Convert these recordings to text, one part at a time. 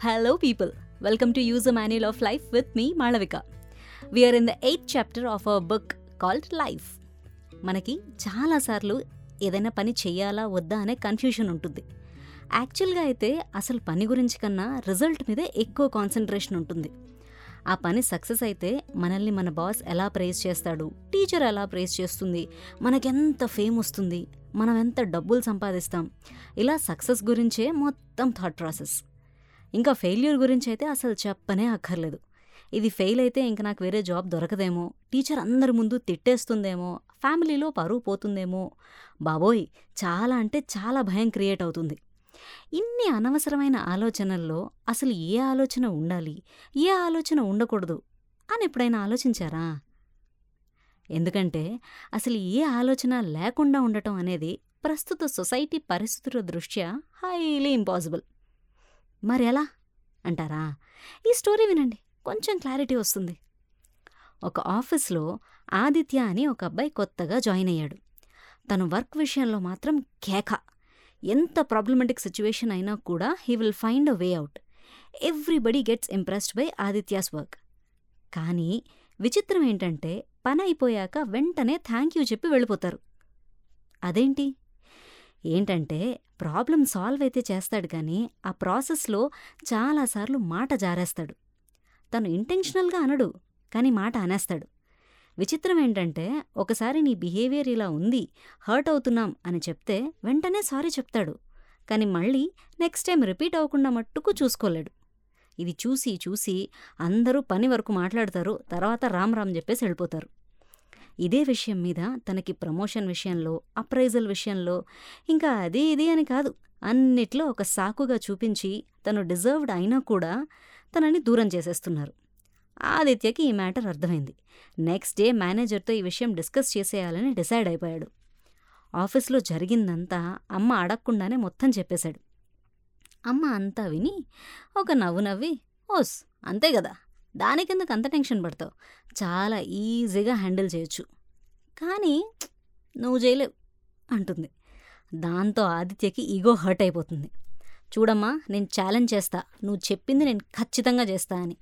Hello, people. Welcome to use a Manual of Life with me, Malavika. We are in the eighth chapter of our book called Life. మనకి చాలాసార్లు ఏదైనా పని చేయాలా వద్దా అనే confusion ఉంటుంది యాక్చువల్గా అయితే అసలు పని గురించి కన్నా రిజల్ట్ మీదే ఎక్కువ కాన్సన్ట్రేషన్ ఉంటుంది ఆ పని సక్సెస్ అయితే మనల్ని మన బాస్ ఎలా ప్రేస్ చేస్తాడు టీచర్ ఎలా ప్రేస్ చేస్తుంది మనకెంత ఫేమ్ వస్తుంది మనం ఎంత డబ్బులు సంపాదిస్తాం ఇలా సక్సెస్ గురించే మొత్తం థాట్ ప్రాసెస్ ఇంకా ఫెయిల్యూర్ గురించి అయితే అసలు చెప్పనే అక్కర్లేదు. ఇది ఫెయిల్ అయితే ఇంక నాకు వేరే జాబ్ దొరకదేమో టీచర్ అందరి ముందు తిట్టేస్తుందేమో ఫ్యామిలీలో పరువు పోతుందేమో. బాబోయ్ చాలా అంటే చాలా భయం క్రియేట్ అవుతుంది. ఇన్ని అనవసరమైన ఆలోచనల్లో అసలు ఏ ఆలోచన ఉండాలి ఏ ఆలోచన ఉండకూడదు అని ఎప్పుడైనా ఆలోచించారా? ఎందుకంటే అసలు ఏ ఆలోచన లేకుండా ఉండటం అనేది ప్రస్తుత సొసైటీ పరిస్థితుల దృష్ట్యా హైలీ ఇంపాసిబుల్ మరి ఎలా అంటారా? ఈ స్టోరీ వినండి కొంచెం క్లారిటీ వస్తుంది. ఒక ఆఫీస్లో ఆదిత్య అని ఒక అబ్బాయి కొత్తగా జాయిన్ అయ్యాడు. తను వర్క్ విషయంలో మాత్రం కేక. ఎంత ప్రాబ్లమెటిక్ సిచ్యువేషన్ అయినా కూడా he will find a way out everybody gets impressed by Aditya's work. కానీ విచిత్రం ఏంటంటే పని అయిపోయాక వెంటనే థ్యాంక్ యూ చెప్పి వెళ్ళిపోతారు. అదేంటి? ఏంటంటే ప్రాబ్లం సాల్వ్ అయితే చేస్తాడు కానీ ఆ ప్రాసెస్లో చాలాసార్లు మాట జారేస్తాడు. తను ఇంటెన్షనల్గా అనడు కానీ మాట అనేస్తాడు. విచిత్రం ఏంటంటే ఒకసారి నీ బిహేవియర్ ఇలా ఉంది హర్ట్ అవుతున్నాం అని చెప్తే వెంటనే సారీ చెప్తాడు కానీ మళ్ళీ నెక్స్ట్ టైం రిపీట్ అవ్వకుండా మట్టుకు చూసుకోలేడు. ఇది చూసి చూసి అందరూ పని వరకు మాట్లాడతారు తర్వాత రామ్ రామ్ చెప్పేసి వెళ్ళిపోతారు. ఇదే విషయం మీద తనకి ప్రమోషన్ విషయంలో అప్రైజల్ విషయంలో ఇంకా అది ఇది అని కాదు అన్నిట్లో ఒక సాకుగా చూపించి తను డిజర్వ్డ్ అయినా కూడా తనని దూరం చేసేస్తున్నారు. ఆదిత్యకి ఈ మ్యాటర్ అర్థమైంది. నెక్స్ట్ డే మేనేజర్తో ఈ విషయం డిస్కస్ చేసేయాలని డిసైడ్ అయిపోయాడు. ఆఫీస్లో జరిగిందంతా అమ్మ అడగకుండానే మొత్తం చెప్పేశాడు. అమ్మ అంతా విని ఒక నవ్వు నవ్వి ఓస్ అంతే కదా దానికెందుకు అంత టెన్షన్ పడతావు? చాలా ఈజీగా హ్యాండిల్ చేయొచ్చు. కానీ నువ్వు చేయలేవు అంటుంది. దాంతో ఆదిత్యకి ఈగో హర్ట్ అయిపోతుంది. చూడమ్మా నేను ఛాలెంజ్ చేస్తా. నువ్వు చెప్పింది నేను ఖచ్చితంగా చేస్తా అని.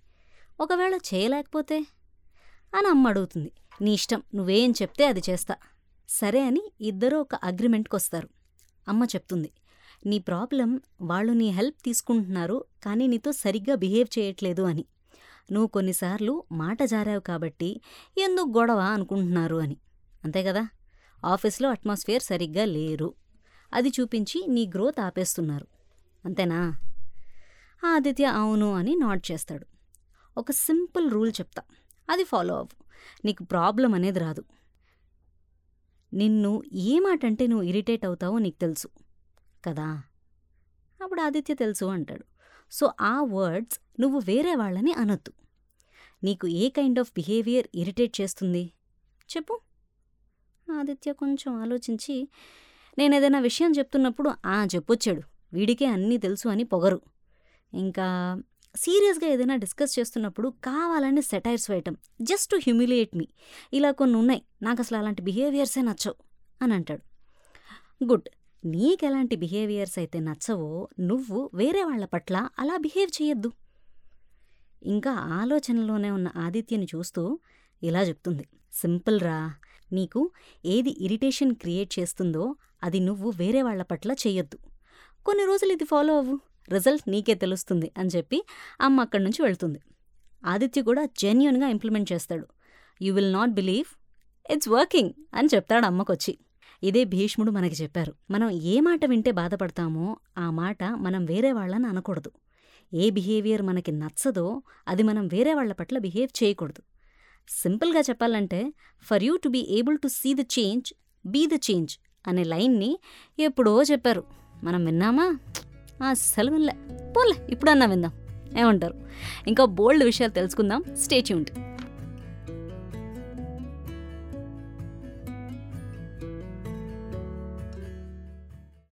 ఒకవేళ చేయలేకపోతే? అని అమ్మ అడుగుతుంది. నీ ఇష్టం నువ్వేం చెప్తే అది చేస్తా. సరే అని ఇద్దరూ ఒక అగ్రిమెంట్కి వస్తారు. అమ్మ చెప్తుంది. నీ ప్రాబ్లం వాళ్ళు నీ హెల్ప్ తీసుకుంటున్నారు కానీ నీతో సరిగ్గా బిహేవ్ చేయట్లేదు అని. నువ్వు కొన్నిసార్లు మాట జారావు కాబట్టి ఎందుకు గొడవ అనుకుంటున్నారు అని. అంతే కదా? ఆఫీస్లో అట్మాస్ఫియర్ సరిగ్గా లేరు. అది చూపించి నీ గ్రోత్ ఆపేస్తున్నారు. అంతేనా? ఆదిత్య అవును అని నాట్ చేస్తాడు. ఒక సింపుల్ రూల్ చెప్తా. అది ఫాలో అవ్వు. నీకు ప్రాబ్లం అనేది రాదు. నిన్ను ఏ మాట అంటే నువ్వు ఇరిటేట్ అవుతావో నీకు తెలుసు. కదా? అప్పుడు ఆదిత్య తెలుసు అంటాడు. సో ఆ వర్డ్స్ నువ్వు వేరే వాళ్ళని అనొద్దు. నీకు ఏ కైండ్ ఆఫ్ బిహేవియర్ ఇరిటేట్ చేస్తుంది? చెప్పు. ఆదిత్య కొంచెం ఆలోచించి నేను ఏదైనా విషయం చెప్తున్నప్పుడు ఆ చెప్పొచ్చాడు. వీడికే అన్నీ తెలుసు అని పొగరు. ఇంకా సీరియస్గా ఏదైనా డిస్కస్ చేస్తున్నప్పుడు కావాలని సెటైర్స్ వేయటం. Just to humiliate me. ఇలా కొన్ని ఉన్నాయి. నాకు అసలు అలాంటి బిహేవియర్సే నచ్చవు. అని అంటాడు. గుడ్. నీకెలాంటి బిహేవియర్స్ అయితే నచ్చవో నువ్వు వేరే వాళ్ళ పట్ల అలా బిహేవ్ చేయొద్దు. ఇంకా ఆలోచనలోనే ఉన్న ఆదిత్యని చూస్తూ ఇలా చెప్తుంది. సింపుల్ రా నీకు ఏది ఇరిటేషన్ క్రియేట్ చేస్తుందో అది నువ్వు వేరే వాళ్ళ పట్ల చెయ్యొద్దు కొన్ని రోజులు ఇది ఫాలో అవ్వు రిజల్ట్ నీకే తెలుస్తుంది అని చెప్పి అమ్మ అక్కడి నుంచి వెళ్తుంది. ఆదిత్య కూడా జెన్యున్గా ఇంప్లిమెంట్ చేస్తాడు. You will not believe it's working అని చెప్తాడు అమ్మకొచ్చి. ఇదే భీష్ముడు మనకి చెప్పారు. మనం ఏ మాట వింటే బాధపడతామో ఆ మాట మనం వేరే వాళ్ళని అనకూడదు. ఏ బిహేవియర్ మనకి నచ్చదో అది మనం వేరే వాళ్ళ పట్ల బిహేవ్ చేయకూడదు. సింపుల్గా చెప్పాలంటే for you to be able to see the change be the change అనే లైన్ని ఎప్పుడో చెప్పారు. మనం విన్నామా? అస్సలు వినలే. పోలే ఇప్పుడన్నా విందాం. ఏమంటారు? ఇంకా బోల్డ్ విషయాలు తెలుసుకుందాం. స్టే